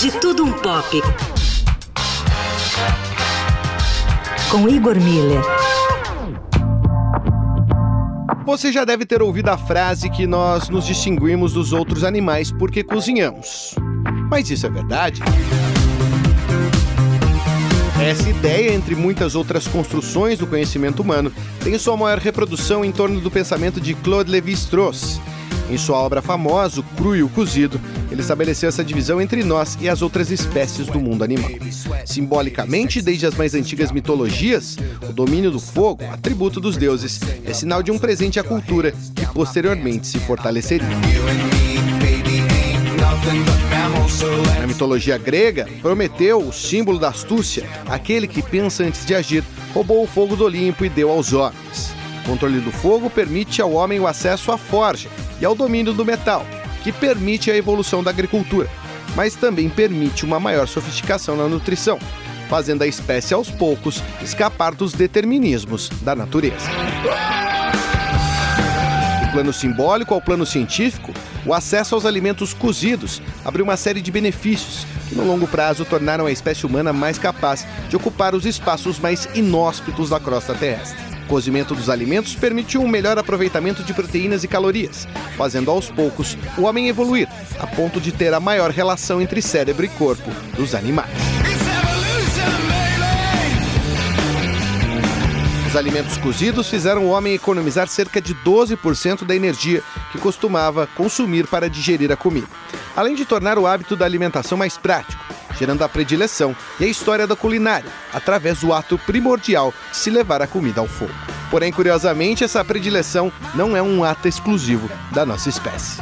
De Tudo Um Pop. Com Igor Miller. Você já deve ter ouvido a frase que nós nos distinguimos dos outros animais porque cozinhamos. Mas isso é verdade? Essa ideia, entre muitas outras construções do conhecimento humano, tem sua maior reprodução em torno do pensamento de Claude Lévi-Strauss. Em sua obra famosa, Cru e o Cozido, ele estabeleceu essa divisão entre nós e as outras espécies do mundo animal. Simbolicamente, desde as mais antigas mitologias, o domínio do fogo, atributo dos deuses, é sinal de um presente à cultura que posteriormente se fortaleceria. Na mitologia grega, Prometeu, o símbolo da astúcia, aquele que pensa antes de agir, roubou o fogo do Olimpo e deu aos homens. O controle do fogo permite ao homem o acesso à forja e ao domínio do metal, que permite a evolução da agricultura, mas também permite uma maior sofisticação na nutrição, fazendo a espécie aos poucos escapar dos determinismos da natureza. Do plano simbólico ao plano científico, o acesso aos alimentos cozidos abriu uma série de benefícios que, no longo prazo, tornaram a espécie humana mais capaz de ocupar os espaços mais inóspitos da crosta terrestre cozimento dos alimentos permitiu um melhor aproveitamento de proteínas e calorias, fazendo aos poucos o homem evoluir, a ponto de ter a maior relação entre cérebro e corpo dos animais. Os alimentos cozidos fizeram o homem economizar cerca de 12% da energia que costumava consumir para digerir a comida, além de tornar o hábito da alimentação mais prático, gerando a predileção e a história da culinária, através do ato primordial de se levar a comida ao fogo. Porém, curiosamente, essa predileção não é um ato exclusivo da nossa espécie.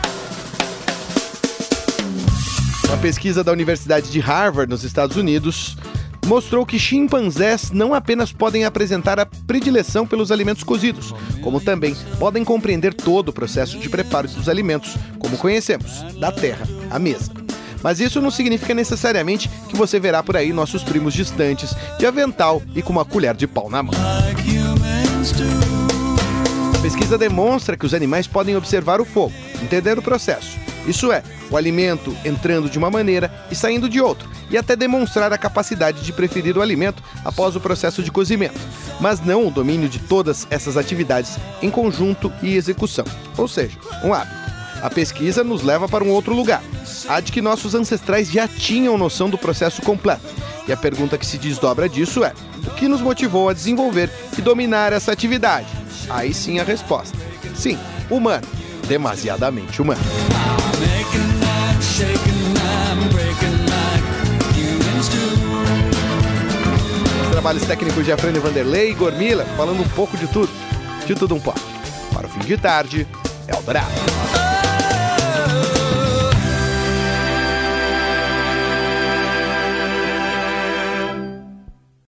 Uma pesquisa da Universidade de Harvard, nos Estados Unidos, mostrou que chimpanzés não apenas podem apresentar a predileção pelos alimentos cozidos, como também podem compreender todo o processo de preparo dos alimentos, como conhecemos, da terra à mesa. Mas isso não significa necessariamente que você verá por aí nossos primos distantes, de avental e com uma colher de pau na mão. A pesquisa demonstra que os animais podem observar o fogo, entender o processo. Isso é, o alimento entrando de uma maneira e saindo de outra, e até demonstrar a capacidade de preferir o alimento após o processo de cozimento, mas não o domínio de todas essas atividades em conjunto e execução, ou seja, um hábito. A pesquisa nos leva para um outro lugar, a de que nossos ancestrais já tinham noção do processo completo. E a pergunta que se desdobra disso é: o que nos motivou a desenvolver e dominar essa atividade? Aí sim a resposta: sim, humano, demasiadamente humano. Os trabalhos técnicos de Afrânio Vanderlei e Gormila falando um pouco de tudo, de tudo um pouco. Para o fim de tarde, Eldorado.